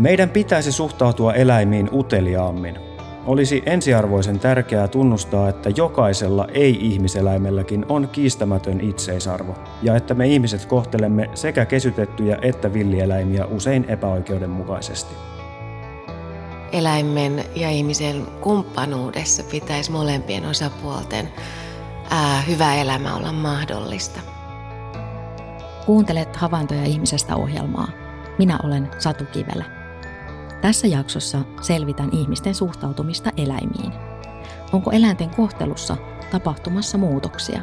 Meidän pitäisi suhtautua eläimiin uteliaammin. Olisi ensiarvoisen tärkeää tunnustaa, että jokaisella ei-ihmiseläimelläkin on kiistämätön itseisarvo, ja että me ihmiset kohtelemme sekä kesytettyjä että villieläimiä usein epäoikeudenmukaisesti. Eläimen ja ihmisen kumppanuudessa pitäisi molempien osapuolten ää, hyvä elämä olla mahdollista. Kuuntelet Havaintoja ihmisestä ohjelmaa. Minä olen Satu Kivelä. Tässä jaksossa selvitän ihmisten suhtautumista eläimiin. Onko eläinten kohtelussa tapahtumassa muutoksia?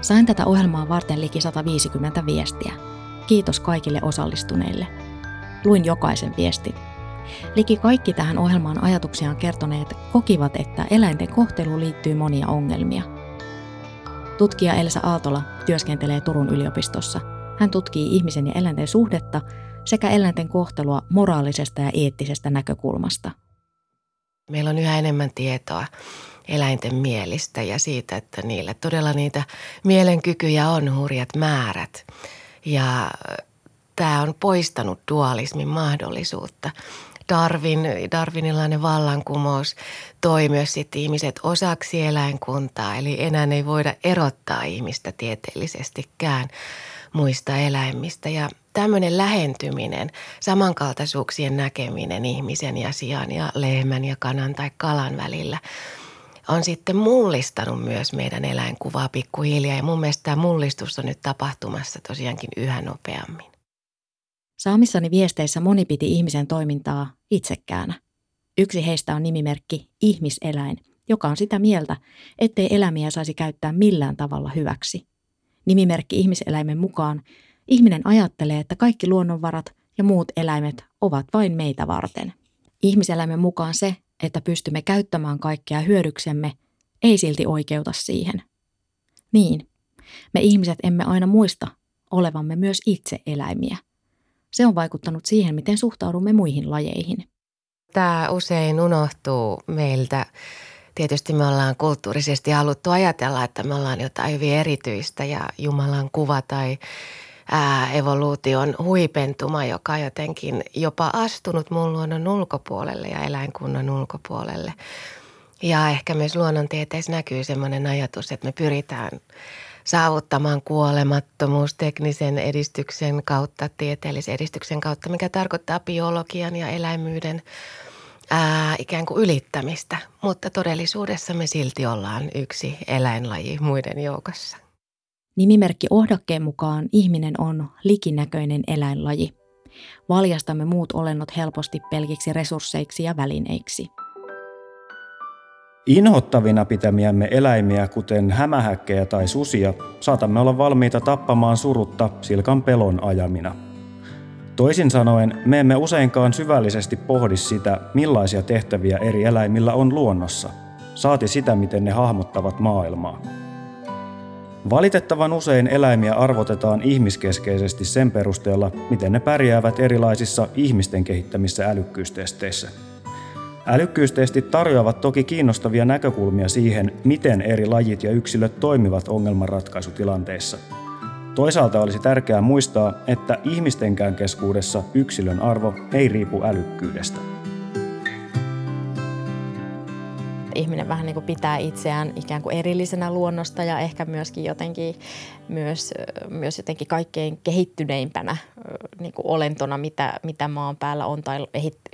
Sain tätä ohjelmaa varten liki 150 viestiä. Kiitos kaikille osallistuneille. Luin jokaisen viestin. Liki kaikki tähän ohjelmaan ajatuksiaan kertoneet kokivat, että eläinten kohteluun liittyy monia ongelmia. Tutkija Elsa Aaltola työskentelee Turun yliopistossa. Hän tutkii ihmisen ja eläinten suhdetta sekä eläinten kohtelua moraalisesta ja eettisestä näkökulmasta. Meillä on yhä enemmän tietoa eläinten mielistä ja siitä, että niillä todella niitä mielenkykyjä on hurjat määrät. Ja tämä on poistanut dualismin mahdollisuutta. Darwin, Darwinilainen vallankumous toi myös sitten ihmiset osaksi eläinkuntaa, eli enää ei voida erottaa ihmistä tieteellisestikään muista eläimistä. Ja tämmöinen lähentyminen, samankaltaisuuksien näkeminen ihmisen ja sian ja lehmän ja kanan tai kalan välillä on sitten mullistanut myös meidän eläinkuvaa pikkuhiljaa. Ja mun mielestä tämä mullistus on nyt tapahtumassa tosiaankin yhä nopeammin. Saamissani viesteissä moni piti ihmisen toimintaa itsekkäänä. Yksi heistä on nimimerkki ihmiseläin, joka on sitä mieltä, ettei eläimiä saisi käyttää millään tavalla hyväksi. Nimimerkki ihmiseläimen mukaan Ihminen ajattelee, että kaikki luonnonvarat ja muut eläimet ovat vain meitä varten. Ihmiseläimen mukaan se, että pystymme käyttämään kaikkea hyödyksemme, ei silti oikeuta siihen. Niin, me ihmiset emme aina muista olevamme myös itse eläimiä. Se on vaikuttanut siihen, miten suhtaudumme muihin lajeihin. Tämä usein unohtuu meiltä. Tietysti me ollaan kulttuurisesti haluttu ajatella, että me ollaan jotain hyvin erityistä ja Jumalan kuva tai ää, evoluution huipentuma, joka on jotenkin jopa astunut mun luonnon ulkopuolelle ja eläinkunnan ulkopuolelle. Ja ehkä myös luonnontieteessä näkyy sellainen ajatus, että me pyritään saavuttamaan kuolemattomuus teknisen edistyksen kautta, tieteellisen edistyksen kautta, mikä tarkoittaa biologian ja eläimyyden ää, ikään kuin ylittämistä. Mutta todellisuudessa me silti ollaan yksi eläinlaji muiden joukossa. Nimimerkki Ohdakkeen mukaan ihminen on likinäköinen eläinlaji. Valjastamme muut olennot helposti pelkiksi resursseiksi ja välineiksi. Inhottavina pitämiämme eläimiä, kuten hämähäkkejä tai susia, saatamme olla valmiita tappamaan surutta silkan pelon ajamina. Toisin sanoen, me emme useinkaan syvällisesti pohdi sitä, millaisia tehtäviä eri eläimillä on luonnossa, saati sitä, miten ne hahmottavat maailmaa. Valitettavan usein eläimiä arvotetaan ihmiskeskeisesti sen perusteella, miten ne pärjäävät erilaisissa ihmisten kehittämissä älykkyystesteissä. Älykkyystestit tarjoavat toki kiinnostavia näkökulmia siihen, miten eri lajit ja yksilöt toimivat ongelmanratkaisutilanteissa. Toisaalta olisi tärkeää muistaa, että ihmistenkään keskuudessa yksilön arvo ei riipu älykkyydestä ihminen vähän niin kuin pitää itseään ikään kuin erillisenä luonnosta ja ehkä myöskin jotenkin myös, myös jotenkin kaikkein kehittyneimpänä niin kuin olentona, mitä, mitä maan päällä on tai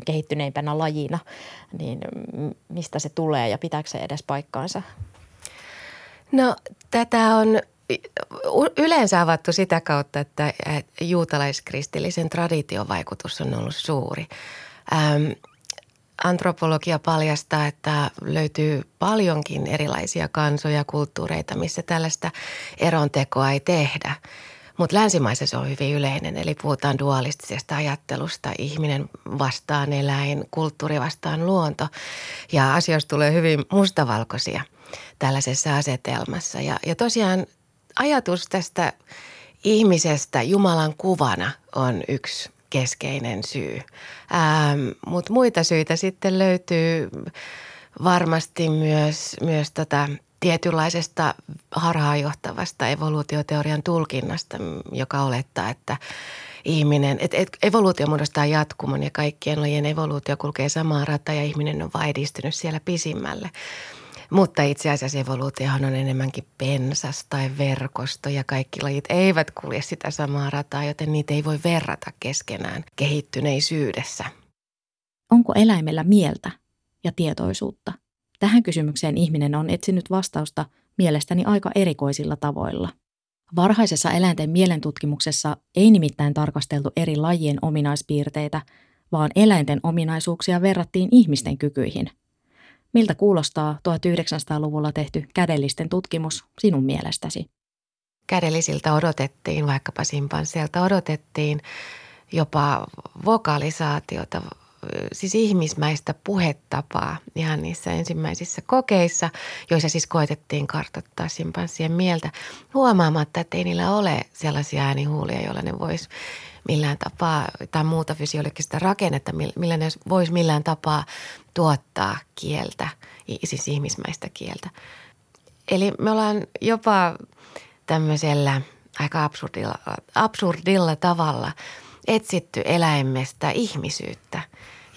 kehittyneimpänä lajina, niin mistä se tulee ja pitääkö se edes paikkaansa? No tätä on yleensä avattu sitä kautta, että juutalaiskristillisen tradition vaikutus on ollut suuri. Ähm, antropologia paljastaa, että löytyy paljonkin erilaisia kansoja ja kulttuureita, missä tällaista erontekoa ei tehdä. Mutta länsimaisessa on hyvin yleinen, eli puhutaan dualistisesta ajattelusta, ihminen vastaan eläin, kulttuuri vastaan luonto. Ja asioista tulee hyvin mustavalkoisia tällaisessa asetelmassa. Ja, ja tosiaan ajatus tästä ihmisestä Jumalan kuvana on yksi keskeinen syy. Ähm, Mutta muita syitä sitten löytyy varmasti myös, myös tota tietynlaisesta harhaanjohtavasta evoluutioteorian tulkinnasta, joka olettaa, että ihminen, että et evoluutio muodostaa jatkumon ja kaikkien lajien evoluutio kulkee samaa rataa ja ihminen on vain edistynyt siellä pisimmälle. Mutta itse asiassa evoluutiohan on enemmänkin pensas tai verkosto ja kaikki lajit eivät kulje sitä samaa rataa, joten niitä ei voi verrata keskenään kehittyneisyydessä. Onko eläimellä mieltä ja tietoisuutta? Tähän kysymykseen ihminen on etsinyt vastausta mielestäni aika erikoisilla tavoilla. Varhaisessa eläinten mielentutkimuksessa ei nimittäin tarkasteltu eri lajien ominaispiirteitä, vaan eläinten ominaisuuksia verrattiin ihmisten kykyihin – Miltä kuulostaa 1900-luvulla tehty kädellisten tutkimus sinun mielestäsi? Kädellisiltä odotettiin, vaikkapa simpansseilta odotettiin jopa vokalisaatiota, siis ihmismäistä puhetapaa ihan niissä ensimmäisissä kokeissa, joissa siis koetettiin kartoittaa simpanssien mieltä huomaamatta, että ei niillä ole sellaisia äänihuulia, joilla ne vois millään tapaa tai muuta fysiologista rakennetta, millä ne voisi millään tapaa tuottaa kieltä, siis ihmismäistä kieltä. Eli me ollaan jopa tämmöisellä aika absurdilla, absurdilla tavalla etsitty eläimestä ihmisyyttä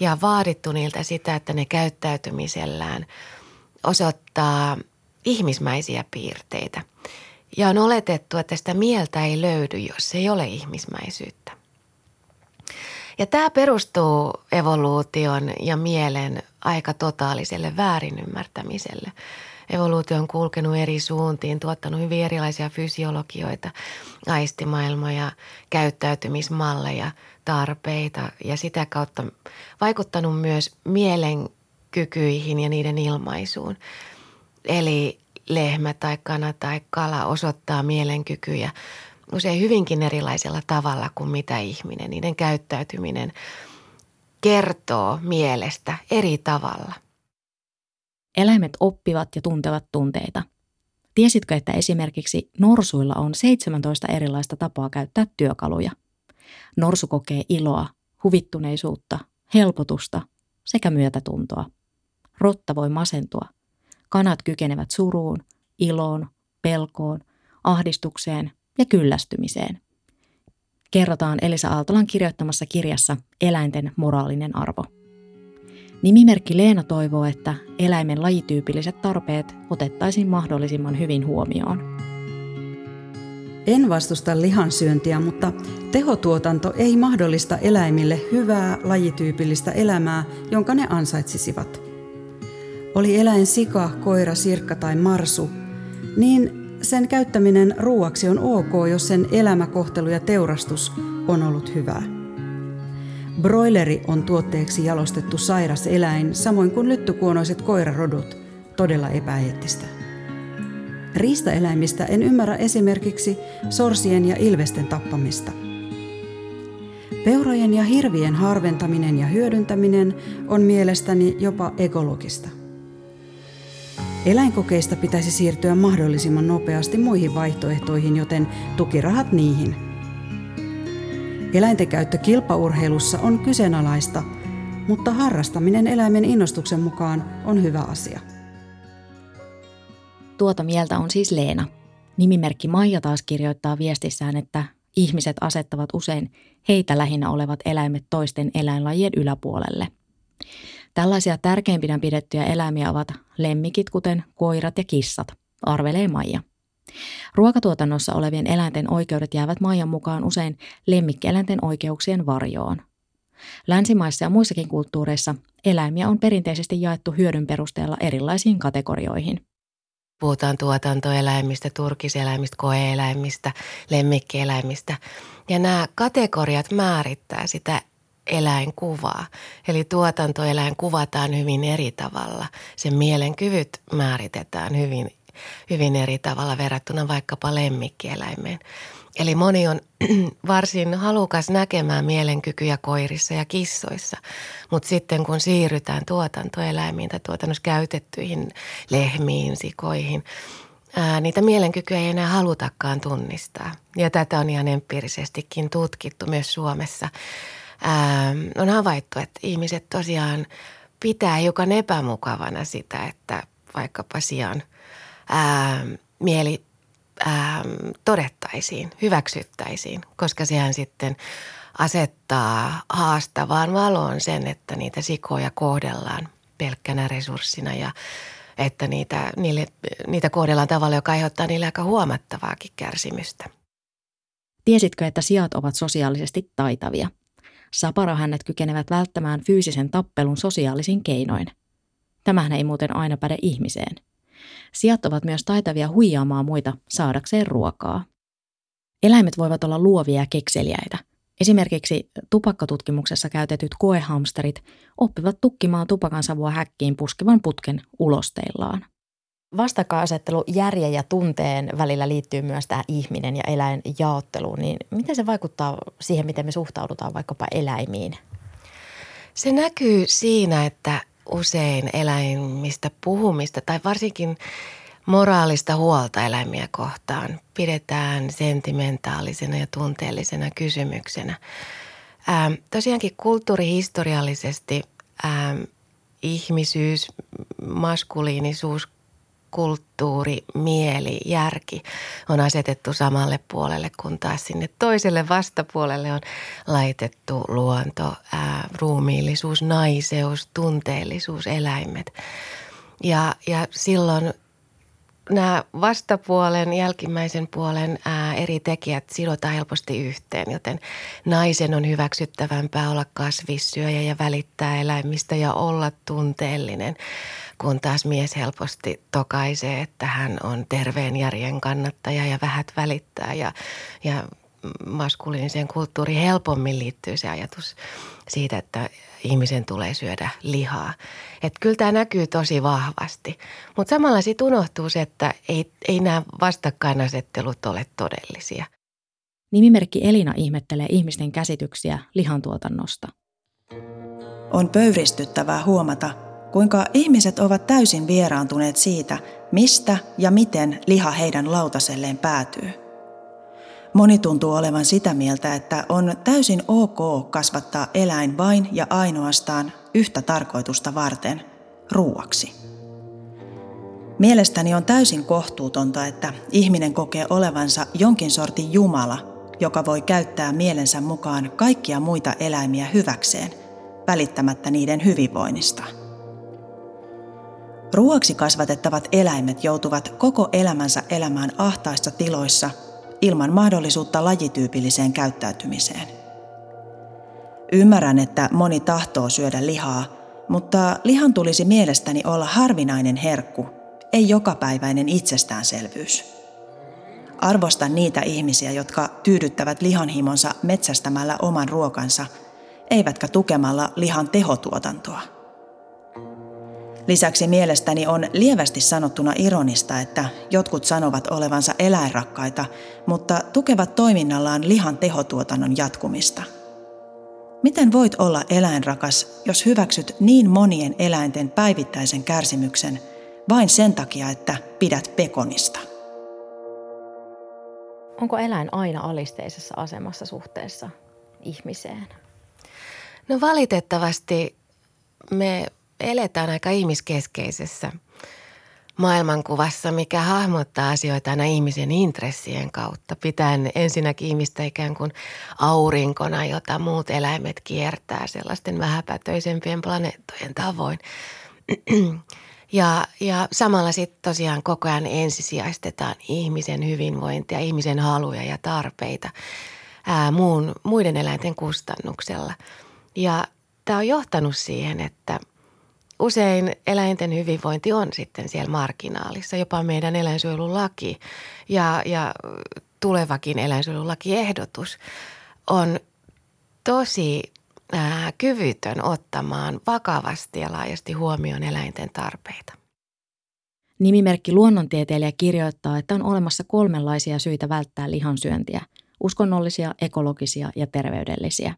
ja vaadittu niiltä sitä, että ne käyttäytymisellään osoittaa ihmismäisiä piirteitä – ja on oletettu, että sitä mieltä ei löydy, jos ei ole ihmismäisyyttä. Ja tämä perustuu evoluution ja mielen aika totaaliselle väärinymmärtämiselle. Evoluutio on kulkenut eri suuntiin, tuottanut hyvin erilaisia fysiologioita, aistimaailmoja, käyttäytymismalleja, tarpeita ja sitä kautta vaikuttanut myös mielen kykyihin ja niiden ilmaisuun. Eli lehmä tai kana tai kala osoittaa mielenkykyjä usein hyvinkin erilaisella tavalla kuin mitä ihminen. Niiden käyttäytyminen kertoo mielestä eri tavalla. Eläimet oppivat ja tuntevat tunteita. Tiesitkö, että esimerkiksi norsuilla on 17 erilaista tapaa käyttää työkaluja? Norsu kokee iloa, huvittuneisuutta, helpotusta sekä myötätuntoa. Rotta voi masentua – Kanat kykenevät suruun, iloon, pelkoon, ahdistukseen ja kyllästymiseen. Kerrotaan Elisa Aaltolan kirjoittamassa kirjassa Eläinten moraalinen arvo. Nimimerkki Leena toivoo, että eläimen lajityypilliset tarpeet otettaisiin mahdollisimman hyvin huomioon. En vastusta lihansyöntiä, mutta tehotuotanto ei mahdollista eläimille hyvää lajityypillistä elämää, jonka ne ansaitsisivat – oli eläin sika, koira, sirkka tai marsu, niin sen käyttäminen ruuaksi on ok, jos sen elämäkohtelu ja teurastus on ollut hyvää. Broileri on tuotteeksi jalostettu sairas eläin, samoin kuin lyttykuonoiset koirarodut, todella epäeettistä. Riistaeläimistä en ymmärrä esimerkiksi sorsien ja ilvesten tappamista. Peurojen ja hirvien harventaminen ja hyödyntäminen on mielestäni jopa ekologista. Eläinkokeista pitäisi siirtyä mahdollisimman nopeasti muihin vaihtoehtoihin, joten tukirahat niihin. Eläinten käyttö kilpaurheilussa on kyseenalaista, mutta harrastaminen eläimen innostuksen mukaan on hyvä asia. Tuota mieltä on siis Leena. Nimimerkki Maija taas kirjoittaa viestissään, että ihmiset asettavat usein heitä lähinnä olevat eläimet toisten eläinlajien yläpuolelle – Tällaisia tärkeimpinä pidettyjä eläimiä ovat lemmikit, kuten koirat ja kissat, arvelee Maija. Ruokatuotannossa olevien eläinten oikeudet jäävät Maijan mukaan usein lemmikkieläinten oikeuksien varjoon. Länsimaissa ja muissakin kulttuureissa eläimiä on perinteisesti jaettu hyödyn perusteella erilaisiin kategorioihin. Puhutaan tuotantoeläimistä, turkiseläimistä, koeeläimistä, lemmikkieläimistä. Ja nämä kategoriat määrittää sitä eläinkuvaa. Eli tuotantoeläin kuvataan hyvin eri tavalla. Sen mielenkyvyt määritetään hyvin, hyvin eri tavalla verrattuna vaikkapa lemmikkieläimeen. Eli moni on varsin halukas näkemään mielenkykyjä koirissa ja kissoissa, mutta sitten kun siirrytään tuotantoeläimiin tai tuotannossa käytettyihin lehmiin, sikoihin, ää, niitä mielenkykyjä ei enää halutakaan tunnistaa. Ja tätä on ihan empiirisestikin tutkittu myös Suomessa ää, ähm, on havaittu, että ihmiset tosiaan pitää hiukan epämukavana sitä, että vaikkapa ää, ähm, mieli ähm, todettaisiin, hyväksyttäisiin, koska sehän sitten asettaa haastavaan valoon sen, että niitä sikoja kohdellaan pelkkänä resurssina ja että niitä, niille, niitä kohdellaan tavalla, joka aiheuttaa niille aika huomattavaakin kärsimystä. Tiesitkö, että sijat ovat sosiaalisesti taitavia? Saparahännet kykenevät välttämään fyysisen tappelun sosiaalisin keinoin. Tämähän ei muuten aina päde ihmiseen. Sijat ovat myös taitavia huijaamaan muita saadakseen ruokaa. Eläimet voivat olla luovia ja kekseliäitä. Esimerkiksi tupakkatutkimuksessa käytetyt koehamsterit oppivat tukkimaan tupakan savua häkkiin puskevan putken ulosteillaan vastakkainasettelu järjen ja tunteen välillä liittyy myös tämä ihminen ja eläin jaottelu, niin miten se vaikuttaa siihen, miten me suhtaudutaan vaikkapa eläimiin? Se näkyy siinä, että usein eläimistä puhumista tai varsinkin moraalista huolta eläimiä kohtaan pidetään sentimentaalisena ja tunteellisena kysymyksenä. Ähm, tosiaankin kulttuurihistoriallisesti ähm, ihmisyys, maskuliinisuus, kulttuuri, mieli, järki on asetettu samalle puolelle, kun taas sinne toiselle vastapuolelle on laitettu luonto, ää, ruumiillisuus, naiseus, tunteellisuus, eläimet. Ja, ja silloin nämä vastapuolen, jälkimmäisen puolen ää, eri tekijät sidotaan helposti yhteen, joten naisen on hyväksyttävämpää olla kasvissyöjä ja välittää eläimistä ja olla tunteellinen – kun taas mies helposti tokaisee, että hän on terveen järjen kannattaja ja vähät välittää ja, ja maskuliiniseen kulttuuriin helpommin liittyy se ajatus siitä, että ihmisen tulee syödä lihaa. Että kyllä tämä näkyy tosi vahvasti, mutta samalla sitten unohtuu se, että ei, ei nämä vastakkainasettelut ole todellisia. Nimimerkki Elina ihmettelee ihmisten käsityksiä lihantuotannosta. On pöyristyttävää huomata, kuinka ihmiset ovat täysin vieraantuneet siitä, mistä ja miten liha heidän lautaselleen päätyy. Moni tuntuu olevan sitä mieltä, että on täysin ok kasvattaa eläin vain ja ainoastaan yhtä tarkoitusta varten, ruuaksi. Mielestäni on täysin kohtuutonta, että ihminen kokee olevansa jonkin sortin Jumala, joka voi käyttää mielensä mukaan kaikkia muita eläimiä hyväkseen, välittämättä niiden hyvinvoinnista. Ruoaksi kasvatettavat eläimet joutuvat koko elämänsä elämään ahtaissa tiloissa ilman mahdollisuutta lajityypilliseen käyttäytymiseen. Ymmärrän, että moni tahtoo syödä lihaa, mutta lihan tulisi mielestäni olla harvinainen herkku, ei jokapäiväinen itsestäänselvyys. Arvostan niitä ihmisiä, jotka tyydyttävät lihanhimonsa metsästämällä oman ruokansa, eivätkä tukemalla lihan tehotuotantoa. Lisäksi mielestäni on lievästi sanottuna ironista, että jotkut sanovat olevansa eläinrakkaita, mutta tukevat toiminnallaan lihan tehotuotannon jatkumista. Miten voit olla eläinrakas, jos hyväksyt niin monien eläinten päivittäisen kärsimyksen vain sen takia, että pidät pekonista? Onko eläin aina alisteisessa asemassa suhteessa ihmiseen? No valitettavasti me eletään aika ihmiskeskeisessä maailmankuvassa, mikä hahmottaa asioita aina ihmisen intressien kautta, pitäen ensinnäkin ihmistä ikään kuin aurinkona, jota muut eläimet kiertää sellaisten vähäpätöisempien planeettojen tavoin. Ja, ja samalla sitten tosiaan koko ajan ensisijaistetaan ihmisen hyvinvointia, ihmisen haluja ja tarpeita ää, muun, muiden eläinten kustannuksella. Ja tämä on johtanut siihen, että – usein eläinten hyvinvointi on sitten siellä marginaalissa, jopa meidän eläinsuojelulaki ja, ja tulevakin eläinsuojelulakiehdotus on tosi ää, kyvytön ottamaan vakavasti ja laajasti huomioon eläinten tarpeita. Nimimerkki luonnontieteilijä kirjoittaa, että on olemassa kolmenlaisia syitä välttää lihansyöntiä. Uskonnollisia, ekologisia ja terveydellisiä.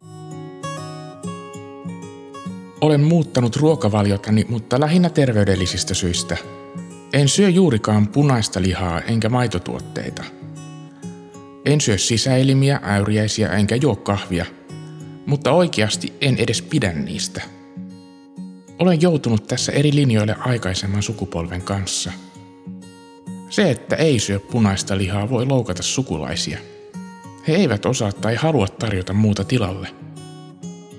Olen muuttanut ruokavaliotani, mutta lähinnä terveydellisistä syistä. En syö juurikaan punaista lihaa enkä maitotuotteita. En syö sisäelimiä, äyriäisiä enkä juo kahvia, mutta oikeasti en edes pidä niistä. Olen joutunut tässä eri linjoille aikaisemman sukupolven kanssa. Se, että ei syö punaista lihaa, voi loukata sukulaisia. He eivät osaa tai halua tarjota muuta tilalle.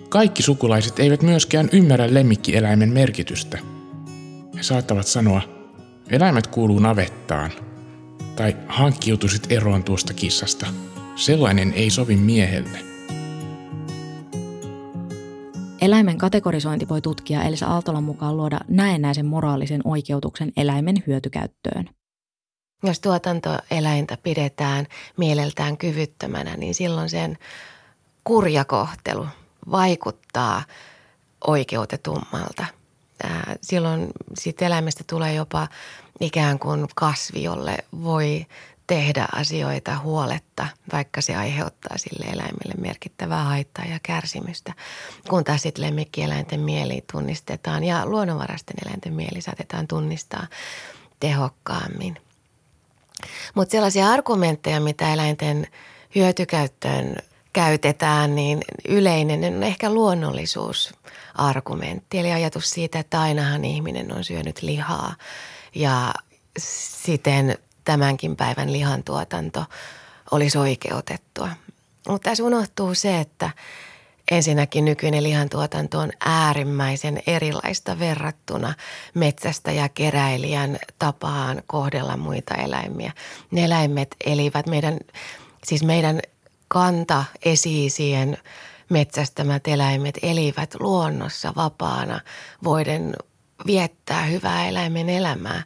Kaikki sukulaiset eivät myöskään ymmärrä lemmikkieläimen merkitystä. He saattavat sanoa, eläimet kuuluu navettaan, tai hankkiutuisit eroon tuosta kissasta. Sellainen ei sovi miehelle. Eläimen kategorisointi voi tutkia Elisa Aaltolan mukaan luoda näennäisen moraalisen oikeutuksen eläimen hyötykäyttöön. Jos tuotantoeläintä pidetään mieleltään kyvyttömänä, niin silloin sen kurjakohtelu vaikuttaa oikeutetummalta. Silloin siitä eläimestä tulee jopa ikään kuin kasvi, jolle voi tehdä asioita huoletta, vaikka se aiheuttaa sille eläimelle merkittävää haittaa ja kärsimystä. Kun taas sitten lemmikkieläinten mieli tunnistetaan ja luonnonvaraisten eläinten mieli saatetaan tunnistaa tehokkaammin. Mutta sellaisia argumentteja, mitä eläinten hyötykäyttöön käytetään, niin yleinen on ehkä luonnollisuusargumentti. Eli ajatus siitä, että ainahan ihminen on syönyt lihaa ja siten tämänkin päivän lihantuotanto olisi oikeutettua. Mutta tässä unohtuu se, että ensinnäkin nykyinen lihantuotanto on äärimmäisen erilaista verrattuna metsästä ja keräilijän tapaan kohdella muita eläimiä. Ne eläimet elivät meidän, siis meidän kanta esiisien metsästämät eläimet elivät luonnossa vapaana, voiden viettää hyvää eläimen elämää.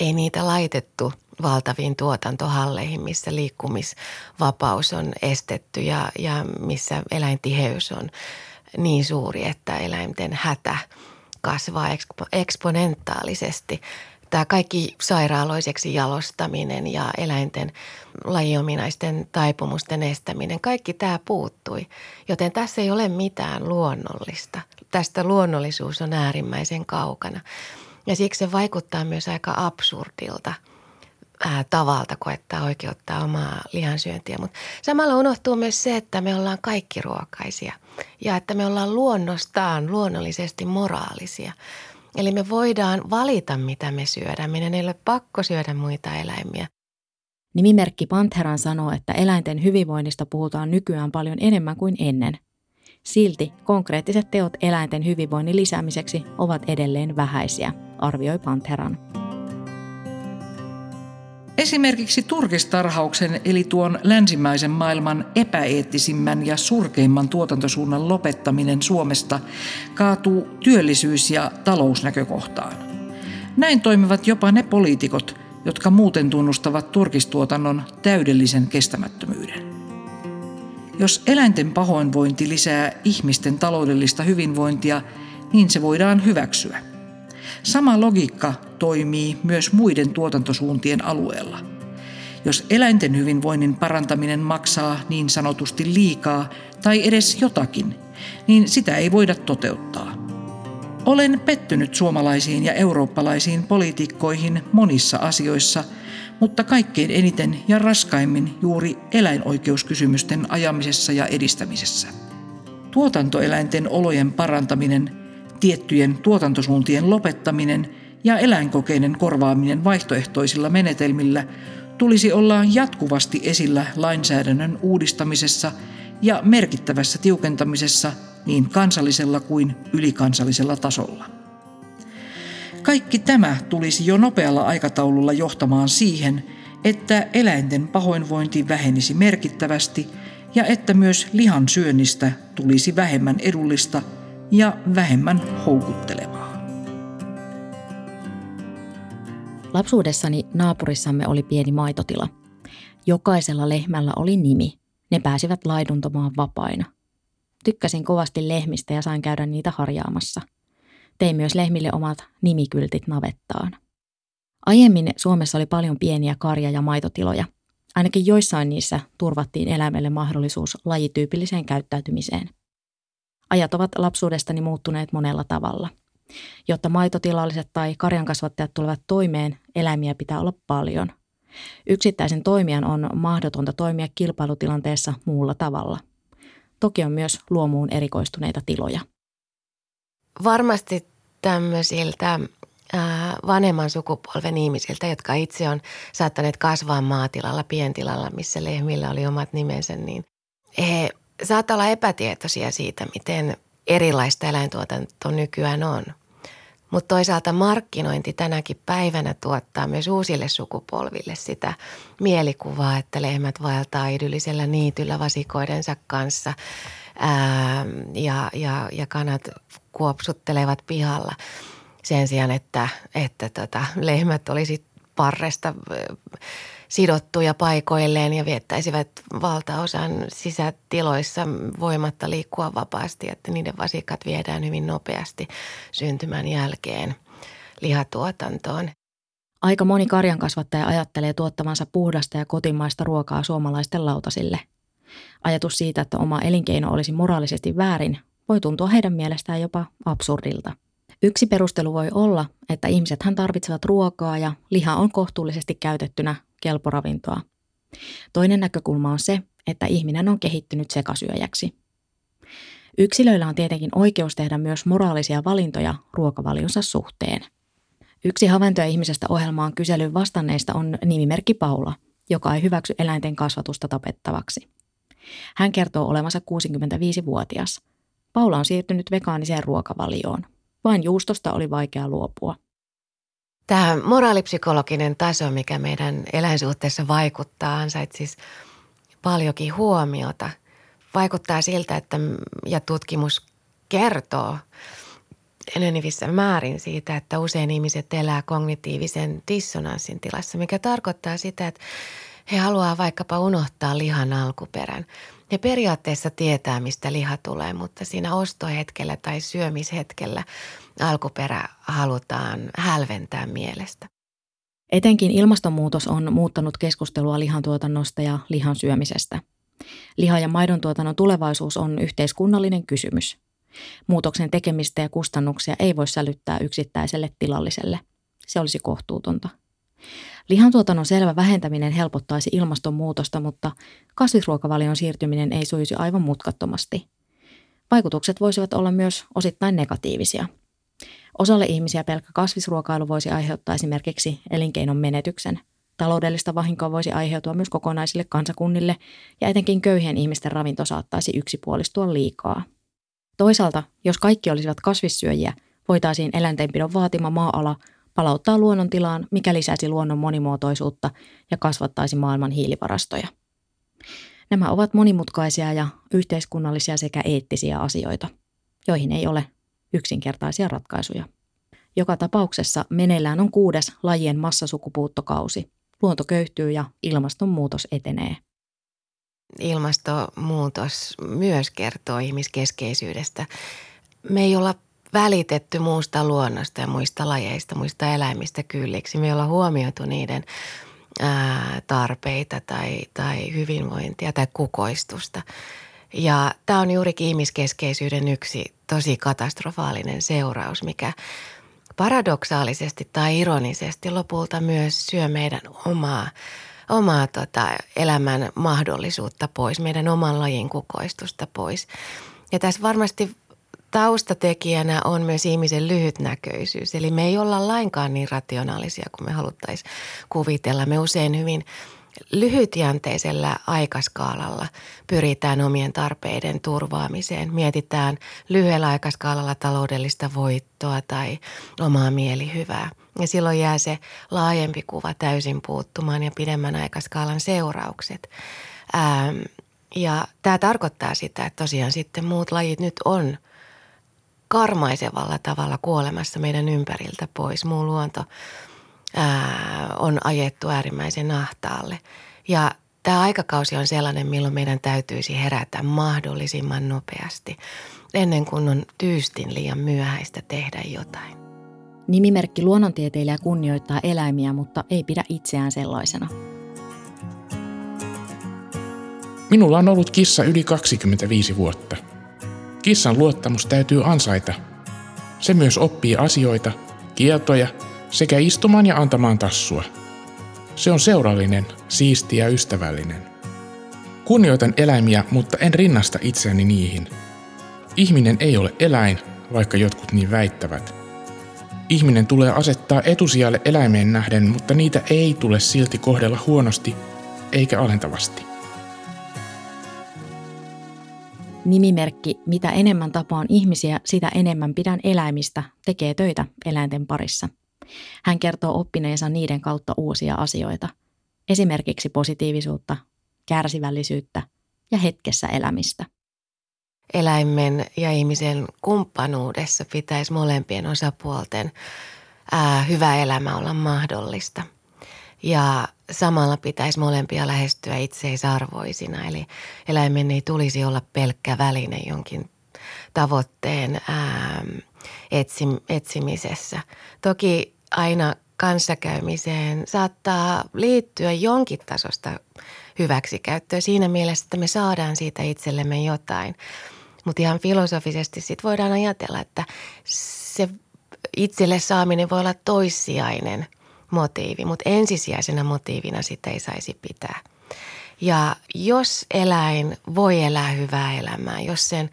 Ei niitä laitettu valtaviin tuotantohalleihin, missä liikkumisvapaus on estetty ja, ja missä eläintiheys on niin suuri, että eläinten hätä kasvaa ekspo, eksponentaalisesti. Tämä kaikki sairaaloiseksi jalostaminen ja eläinten lajiominaisten taipumusten estäminen, kaikki tämä puuttui. Joten tässä ei ole mitään luonnollista. Tästä luonnollisuus on äärimmäisen kaukana. Ja siksi se vaikuttaa myös aika absurdilta – ää, tavalta koettaa oikeuttaa omaa lihansyöntiä. Mutta samalla unohtuu myös se, että me ollaan kaikki ruokaisia ja että me ollaan luonnostaan luonnollisesti moraalisia. Eli me voidaan valita, mitä me syödään. Meidän ei ole pakko syödä muita eläimiä. Nimimerkki Pantheran sanoo, että eläinten hyvinvoinnista puhutaan nykyään paljon enemmän kuin ennen. Silti konkreettiset teot eläinten hyvinvoinnin lisäämiseksi ovat edelleen vähäisiä, arvioi Pantheran. Esimerkiksi turkistarhauksen eli tuon länsimäisen maailman epäeettisimmän ja surkeimman tuotantosuunnan lopettaminen Suomesta kaatuu työllisyys- ja talousnäkökohtaan. Näin toimivat jopa ne poliitikot, jotka muuten tunnustavat turkistuotannon täydellisen kestämättömyyden. Jos eläinten pahoinvointi lisää ihmisten taloudellista hyvinvointia, niin se voidaan hyväksyä – Sama logiikka toimii myös muiden tuotantosuuntien alueella. Jos eläinten hyvinvoinnin parantaminen maksaa niin sanotusti liikaa tai edes jotakin, niin sitä ei voida toteuttaa. Olen pettynyt suomalaisiin ja eurooppalaisiin poliitikkoihin monissa asioissa, mutta kaikkein eniten ja raskaimmin juuri eläinoikeuskysymysten ajamisessa ja edistämisessä. Tuotantoeläinten olojen parantaminen tiettyjen tuotantosuuntien lopettaminen ja eläinkokeiden korvaaminen vaihtoehtoisilla menetelmillä tulisi olla jatkuvasti esillä lainsäädännön uudistamisessa ja merkittävässä tiukentamisessa niin kansallisella kuin ylikansallisella tasolla. Kaikki tämä tulisi jo nopealla aikataululla johtamaan siihen, että eläinten pahoinvointi vähenisi merkittävästi ja että myös lihan syönnistä tulisi vähemmän edullista – ja vähemmän houkuttelevaa. Lapsuudessani naapurissamme oli pieni maitotila. Jokaisella lehmällä oli nimi. Ne pääsivät laiduntamaan vapaina. Tykkäsin kovasti lehmistä ja sain käydä niitä harjaamassa. Tein myös lehmille omat nimikyltit navettaan. Aiemmin Suomessa oli paljon pieniä karja- ja maitotiloja. Ainakin joissain niissä turvattiin eläimelle mahdollisuus lajityypilliseen käyttäytymiseen – Ajat ovat lapsuudestani muuttuneet monella tavalla. Jotta maitotilalliset tai karjankasvattajat tulevat toimeen, eläimiä pitää olla paljon. Yksittäisen toimijan on mahdotonta toimia kilpailutilanteessa muulla tavalla. Toki on myös luomuun erikoistuneita tiloja. Varmasti tämmöisiltä vanhemman sukupolven ihmisiltä, jotka itse on saattaneet kasvaa maatilalla, pientilalla, missä lehmillä oli omat nimensä, niin he saattaa olla epätietoisia siitä, miten erilaista eläintuotanto nykyään on. Mutta toisaalta markkinointi tänäkin päivänä tuottaa myös uusille sukupolville sitä mielikuvaa, että lehmät vaeltaa idyllisellä niityllä vasikoidensa kanssa ää, ja, ja, ja kanat kuopsuttelevat pihalla sen sijaan, että, että tota, lehmät olisi parresta sidottuja paikoilleen ja viettäisivät valtaosan sisätiloissa voimatta liikkua vapaasti, että niiden vasikat viedään hyvin nopeasti syntymän jälkeen lihatuotantoon. Aika moni karjankasvattaja ajattelee tuottamansa puhdasta ja kotimaista ruokaa suomalaisten lautasille. Ajatus siitä, että oma elinkeino olisi moraalisesti väärin, voi tuntua heidän mielestään jopa absurdilta. Yksi perustelu voi olla, että ihmisethän tarvitsevat ruokaa ja liha on kohtuullisesti käytettynä kelporavintoa. Toinen näkökulma on se, että ihminen on kehittynyt sekasyöjäksi. Yksilöillä on tietenkin oikeus tehdä myös moraalisia valintoja ruokavalionsa suhteen. Yksi havaintoja ihmisestä ohjelmaan kyselyn vastanneista on nimimerkki Paula, joka ei hyväksy eläinten kasvatusta tapettavaksi. Hän kertoo olevansa 65-vuotias. Paula on siirtynyt vegaaniseen ruokavalioon. Vain juustosta oli vaikea luopua. Tämä moraalipsykologinen taso, mikä meidän eläinsuhteessa vaikuttaa, ansaitsisi paljonkin huomiota. Vaikuttaa siltä, että ja tutkimus kertoo enenevissä määrin siitä, että usein ihmiset elää kognitiivisen dissonanssin tilassa, mikä tarkoittaa sitä, että he haluaa vaikkapa unohtaa lihan alkuperän. Ne periaatteessa tietää, mistä liha tulee, mutta siinä ostohetkellä tai syömishetkellä alkuperä halutaan hälventää mielestä. Etenkin ilmastonmuutos on muuttanut keskustelua lihantuotannosta ja lihan syömisestä. Liha- ja maidon tuotannon tulevaisuus on yhteiskunnallinen kysymys. Muutoksen tekemistä ja kustannuksia ei voi sälyttää yksittäiselle tilalliselle. Se olisi kohtuutonta. Lihantuotannon selvä vähentäminen helpottaisi ilmastonmuutosta, mutta kasvisruokavalion siirtyminen ei sujuisi aivan mutkattomasti. Vaikutukset voisivat olla myös osittain negatiivisia. Osalle ihmisiä pelkkä kasvisruokailu voisi aiheuttaa esimerkiksi elinkeinon menetyksen. Taloudellista vahinkoa voisi aiheutua myös kokonaisille kansakunnille ja etenkin köyhien ihmisten ravinto saattaisi yksipuolistua liikaa. Toisaalta, jos kaikki olisivat kasvissyöjiä, voitaisiin eläintenpidon vaatima maa-ala palauttaa luonnontilaan, mikä lisäisi luonnon monimuotoisuutta ja kasvattaisi maailman hiilivarastoja. Nämä ovat monimutkaisia ja yhteiskunnallisia sekä eettisiä asioita, joihin ei ole yksinkertaisia ratkaisuja. Joka tapauksessa meneillään on kuudes lajien massasukupuuttokausi. Luonto köyhtyy ja ilmastonmuutos etenee. Ilmastonmuutos myös kertoo ihmiskeskeisyydestä. Me ei olla välitetty muusta luonnosta ja muista lajeista, muista eläimistä kylliksi. Me ollaan huomioitu niiden ää, tarpeita tai, tai hyvinvointia tai kukoistusta. Ja tämä on juurikin ihmiskeskeisyyden yksi tosi katastrofaalinen seuraus, mikä paradoksaalisesti tai ironisesti lopulta myös syö meidän omaa, omaa tota, elämän mahdollisuutta pois, meidän oman lajin kukoistusta pois. Ja tässä varmasti taustatekijänä on myös ihmisen lyhytnäköisyys. Eli me ei olla lainkaan niin rationaalisia kuin me haluttaisiin kuvitella. Me usein hyvin lyhytjänteisellä aikaskaalalla pyritään omien tarpeiden turvaamiseen. Mietitään lyhyellä aikaskaalalla taloudellista voittoa tai omaa mielihyvää. Ja silloin jää se laajempi kuva täysin puuttumaan ja pidemmän aikaskaalan seuraukset. Ähm, ja tämä tarkoittaa sitä, että tosiaan sitten muut lajit nyt on – karmaisevalla tavalla kuolemassa meidän ympäriltä pois. Muu luonto ää, on ajettu äärimmäisen ahtaalle. Ja tämä aikakausi on sellainen, milloin meidän täytyisi herätä mahdollisimman nopeasti, ennen kuin on tyystin liian myöhäistä tehdä jotain. Nimimerkki luonnontieteilijä kunnioittaa eläimiä, mutta ei pidä itseään sellaisena. Minulla on ollut kissa yli 25 vuotta – Kissan luottamus täytyy ansaita. Se myös oppii asioita, kieltoja sekä istumaan ja antamaan tassua. Se on seurallinen, siisti ja ystävällinen. Kunnioitan eläimiä, mutta en rinnasta itseäni niihin. Ihminen ei ole eläin, vaikka jotkut niin väittävät. Ihminen tulee asettaa etusijalle eläimeen nähden, mutta niitä ei tule silti kohdella huonosti eikä alentavasti. Nimimerkki Mitä enemmän tapaan ihmisiä, sitä enemmän pidän eläimistä tekee töitä eläinten parissa. Hän kertoo oppineensa niiden kautta uusia asioita. Esimerkiksi positiivisuutta, kärsivällisyyttä ja hetkessä elämistä. Eläimen ja ihmisen kumppanuudessa pitäisi molempien osapuolten ää, hyvä elämä olla mahdollista. Ja samalla pitäisi molempia lähestyä itseisarvoisina. Eli eläimen ei tulisi olla pelkkä väline jonkin tavoitteen ää, etsim, etsimisessä. Toki aina kanssakäymiseen saattaa liittyä jonkin tasosta hyväksikäyttöä siinä mielessä, että me saadaan siitä itsellemme jotain. Mutta ihan filosofisesti sitten voidaan ajatella, että se itselle saaminen voi olla toissijainen motiivi, mutta ensisijaisena motiivina sitä ei saisi pitää. Ja jos eläin voi elää hyvää elämää, jos sen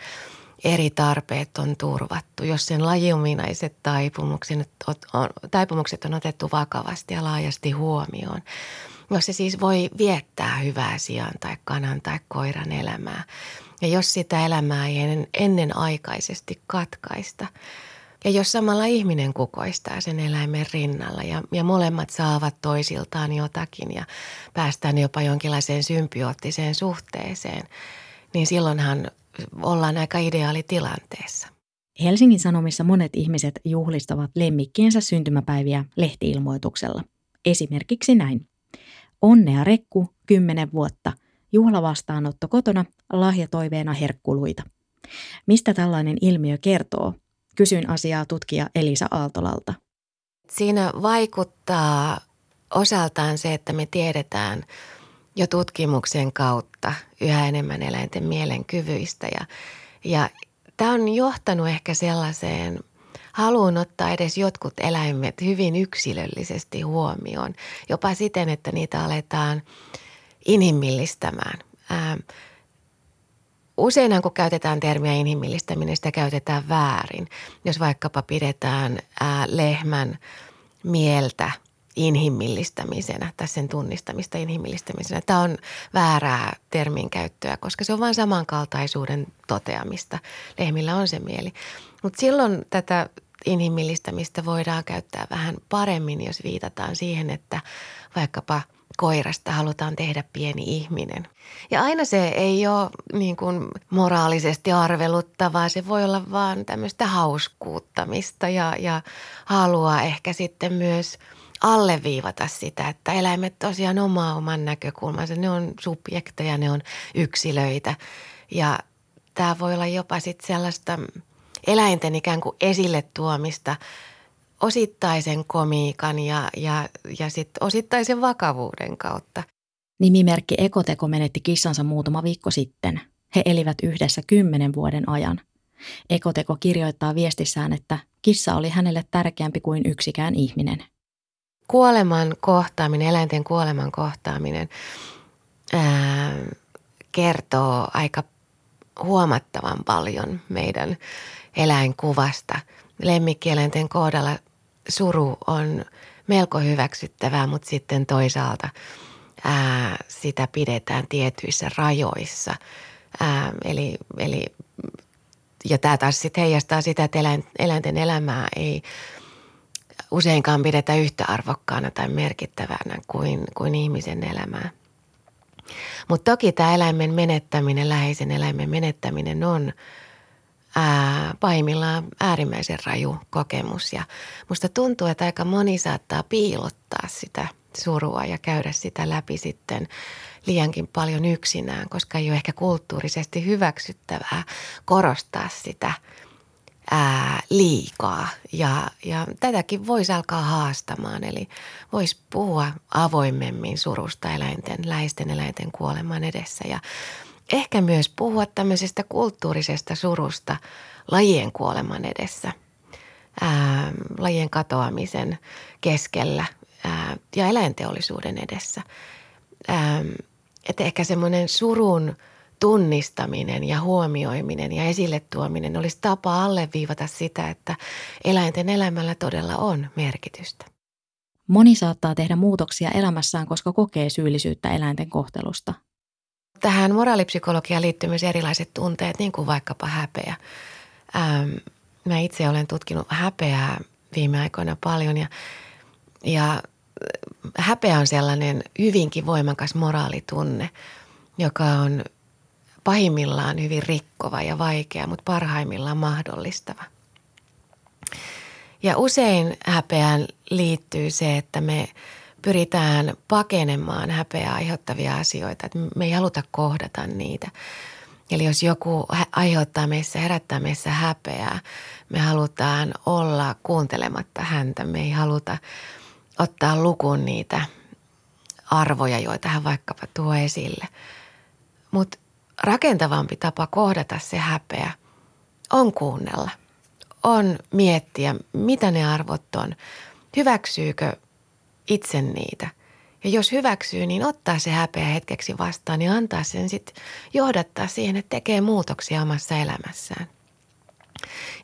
eri tarpeet on turvattu, jos sen lajiominaiset taipumukset on, taipumukset on otettu vakavasti ja laajasti huomioon, jos se siis voi viettää hyvää sian tai kanan tai koiran elämää – ja jos sitä elämää ei ennenaikaisesti katkaista, ja jos samalla ihminen kukoistaa sen eläimen rinnalla ja, ja molemmat saavat toisiltaan jotakin ja päästään jopa jonkinlaiseen symbioottiseen suhteeseen, niin silloinhan ollaan aika ideaalitilanteessa. Helsingin Sanomissa monet ihmiset juhlistavat lemmikkiensä syntymäpäiviä lehtiilmoituksella. Esimerkiksi näin. Onnea Rekku, 10 vuotta – juhlavastaanotto kotona, lahjatoiveena herkkuluita. Mistä tällainen ilmiö kertoo? Kysyin asiaa tutkija Elisa Aaltolalta. Siinä vaikuttaa osaltaan se, että me tiedetään jo tutkimuksen kautta yhä enemmän eläinten mielenkyvyistä. Ja, ja tämä on johtanut ehkä sellaiseen haluun ottaa edes jotkut eläimet hyvin yksilöllisesti huomioon. Jopa siten, että niitä aletaan – inhimillistämään. Ää, useinhan kun käytetään termiä inhimillistäminen, sitä käytetään väärin. Jos vaikkapa pidetään ää, lehmän mieltä inhimillistämisenä tai sen tunnistamista inhimillistämisenä. Tämä on väärää termin käyttöä, koska se on vain samankaltaisuuden toteamista. Lehmillä on se mieli. Mutta silloin tätä inhimillistämistä voidaan käyttää vähän paremmin, jos viitataan siihen, että vaikkapa – koirasta halutaan tehdä pieni ihminen. Ja aina se ei ole niin kuin moraalisesti arveluttavaa, se voi olla vaan tämmöistä hauskuuttamista ja, ja haluaa ehkä sitten myös alleviivata sitä, että eläimet tosiaan omaa oman näkökulmansa. Ne on subjekteja, ne on yksilöitä ja tämä voi olla jopa sitten sellaista eläinten ikään kuin esille tuomista – osittaisen komiikan ja, ja, ja sit osittaisen vakavuuden kautta. Nimimerkki Ekoteko menetti kissansa muutama viikko sitten. He elivät yhdessä kymmenen vuoden ajan. Ekoteko kirjoittaa viestissään, että kissa oli hänelle tärkeämpi kuin yksikään ihminen. Kuoleman kohtaaminen, eläinten kuoleman kohtaaminen ää, kertoo aika huomattavan paljon meidän eläinkuvasta. Lemmikkieläinten kohdalla suru on melko hyväksyttävää, mutta sitten toisaalta ää, sitä pidetään tietyissä rajoissa. Ää, eli, eli, ja tämä taas sitten heijastaa sitä, että eläinten elämää ei useinkaan pidetä yhtä arvokkaana tai merkittävänä kuin, kuin ihmisen elämää. Mutta toki tämä eläimen menettäminen, läheisen eläimen menettäminen on – ää, pahimmillaan äärimmäisen raju kokemus. Ja musta tuntuu, että aika moni saattaa piilottaa sitä surua ja käydä sitä läpi sitten liiankin paljon yksinään, koska ei ole ehkä kulttuurisesti hyväksyttävää korostaa sitä ää, liikaa. Ja, ja tätäkin voisi alkaa haastamaan, eli voisi puhua avoimemmin surusta eläinten, läheisten eläinten kuoleman edessä. Ja ehkä myös puhua tämmöisestä kulttuurisesta surusta lajien kuoleman edessä, ää, lajien katoamisen keskellä ää, ja eläinteollisuuden edessä. Ää, että ehkä semmoinen surun tunnistaminen ja huomioiminen ja esille tuominen olisi tapa alleviivata sitä, että eläinten elämällä todella on merkitystä. Moni saattaa tehdä muutoksia elämässään, koska kokee syyllisyyttä eläinten kohtelusta. Tähän moraalipsykologiaan liittyy myös erilaiset tunteet, niin kuin vaikkapa häpeä. Ähm, mä itse olen tutkinut häpeää viime aikoina paljon ja, ja häpeä on sellainen hyvinkin voimakas moraalitunne, joka on pahimmillaan hyvin rikkova ja vaikea, mutta parhaimmillaan mahdollistava. Ja usein häpeään liittyy se, että me pyritään pakenemaan häpeää aiheuttavia asioita, että me ei haluta kohdata niitä. Eli jos joku aiheuttaa meissä, herättää meissä häpeää, me halutaan olla kuuntelematta häntä. Me ei haluta ottaa lukuun niitä arvoja, joita hän vaikkapa tuo esille. Mutta rakentavampi tapa kohdata se häpeä on kuunnella, on miettiä, mitä ne arvot on, hyväksyykö itse niitä. Ja jos hyväksyy, niin ottaa se häpeä hetkeksi vastaan ja antaa sen sitten johdattaa siihen, että tekee muutoksia omassa elämässään.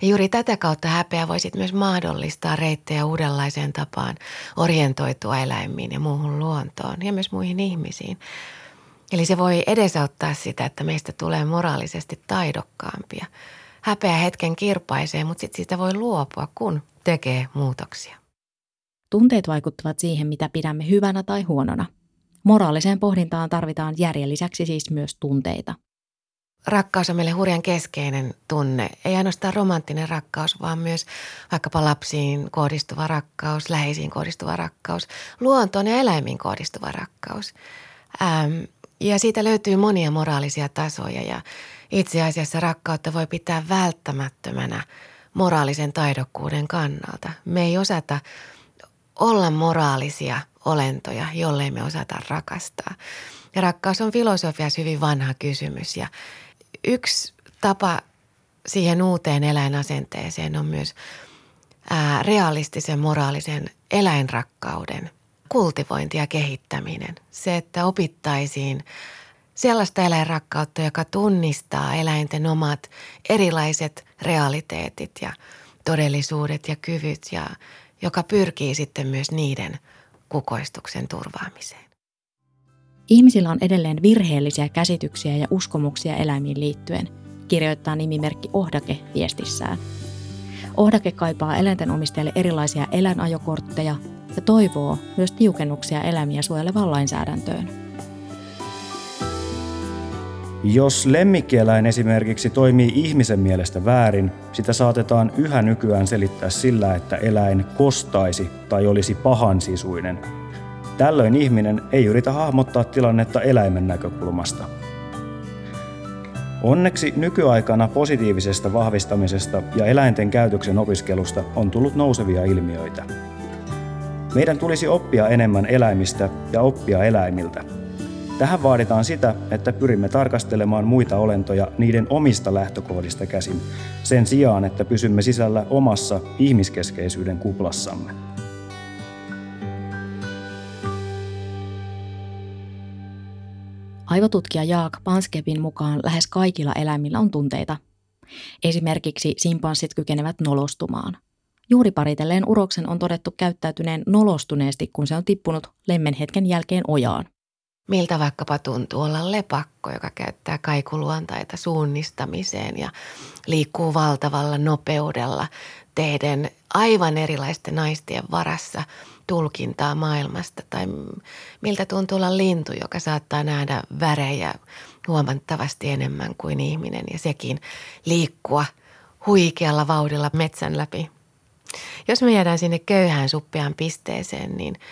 Ja juuri tätä kautta häpeä voisi myös mahdollistaa reittejä uudenlaiseen tapaan orientoitua eläimiin ja muuhun luontoon ja myös muihin ihmisiin. Eli se voi edesauttaa sitä, että meistä tulee moraalisesti taidokkaampia. Häpeä hetken kirpaisee, mutta sitten siitä voi luopua, kun tekee muutoksia. Tunteet vaikuttavat siihen, mitä pidämme hyvänä tai huonona. Moraaliseen pohdintaan tarvitaan järjen lisäksi siis myös tunteita. Rakkaus on meille hurjan keskeinen tunne. Ei ainoastaan romanttinen rakkaus, vaan myös vaikkapa lapsiin kohdistuva rakkaus, läheisiin kohdistuva rakkaus, luontoon ja eläimiin kohdistuva rakkaus. Ähm, ja siitä löytyy monia moraalisia tasoja ja itse asiassa rakkautta voi pitää välttämättömänä moraalisen taidokkuuden kannalta. Me ei osata olla moraalisia olentoja, jollei me osata rakastaa. Ja rakkaus on filosofiassa hyvin vanha kysymys ja yksi tapa siihen uuteen eläinasenteeseen on myös realistisen moraalisen eläinrakkauden kultivointi ja kehittäminen. Se, että opittaisiin sellaista eläinrakkautta, joka tunnistaa eläinten omat erilaiset realiteetit ja todellisuudet ja kyvyt ja joka pyrkii sitten myös niiden kukoistuksen turvaamiseen. Ihmisillä on edelleen virheellisiä käsityksiä ja uskomuksia eläimiin liittyen, kirjoittaa nimimerkki Ohdake viestissään. Ohdake kaipaa eläinten omistajille erilaisia eläinajokortteja ja toivoo myös tiukennuksia eläimiä suojelevaan lainsäädäntöön. Jos lemmikkieläin esimerkiksi toimii ihmisen mielestä väärin, sitä saatetaan yhä nykyään selittää sillä, että eläin kostaisi tai olisi pahansisuinen – Tällöin ihminen ei yritä hahmottaa tilannetta eläimen näkökulmasta. Onneksi nykyaikana positiivisesta vahvistamisesta ja eläinten käytöksen opiskelusta on tullut nousevia ilmiöitä. Meidän tulisi oppia enemmän eläimistä ja oppia eläimiltä. Tähän vaaditaan sitä, että pyrimme tarkastelemaan muita olentoja niiden omista lähtökohdista käsin, sen sijaan, että pysymme sisällä omassa ihmiskeskeisyyden kuplassamme. Aivotutkija Jaak Panskevin mukaan lähes kaikilla eläimillä on tunteita. Esimerkiksi simpanssit kykenevät nolostumaan. Juuri paritelleen uroksen on todettu käyttäytyneen nolostuneesti, kun se on tippunut lemmen hetken jälkeen ojaan. Miltä vaikkapa tuntuu olla lepakko, joka käyttää kaikuluontaita suunnistamiseen ja liikkuu valtavalla nopeudella tehden aivan erilaisten naistien varassa – tulkintaa maailmasta tai miltä tuntuu olla lintu, joka saattaa nähdä värejä huomattavasti enemmän kuin ihminen ja sekin liikkua huikealla vauhdilla metsän läpi. Jos me jäädään sinne köyhään suppeaan pisteeseen, niin –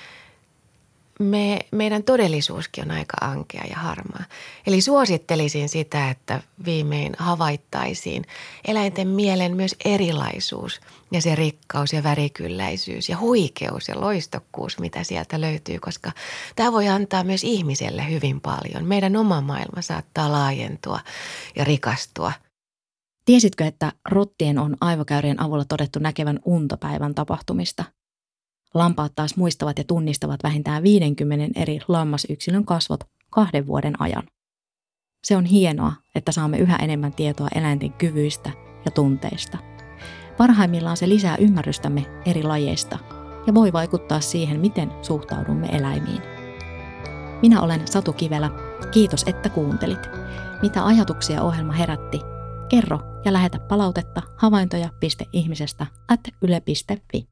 me, meidän todellisuuskin on aika ankea ja harmaa. Eli suosittelisin sitä, että viimein havaittaisiin eläinten mielen myös erilaisuus ja se rikkaus ja värikylläisyys ja huikeus ja loistokkuus, mitä sieltä löytyy, koska tämä voi antaa myös ihmiselle hyvin paljon. Meidän oma maailma saattaa laajentua ja rikastua. Tiesitkö, että rottien on aivokäyrien avulla todettu näkevän untopäivän tapahtumista – Lampaat taas muistavat ja tunnistavat vähintään 50 eri lammasyksilön kasvot kahden vuoden ajan. Se on hienoa, että saamme yhä enemmän tietoa eläinten kyvyistä ja tunteista. Parhaimmillaan se lisää ymmärrystämme eri lajeista ja voi vaikuttaa siihen, miten suhtaudumme eläimiin. Minä olen Satu Kivelä. Kiitos, että kuuntelit. Mitä ajatuksia ohjelma herätti? Kerro ja lähetä palautetta havaintoja.ihmisestä at yle.fi.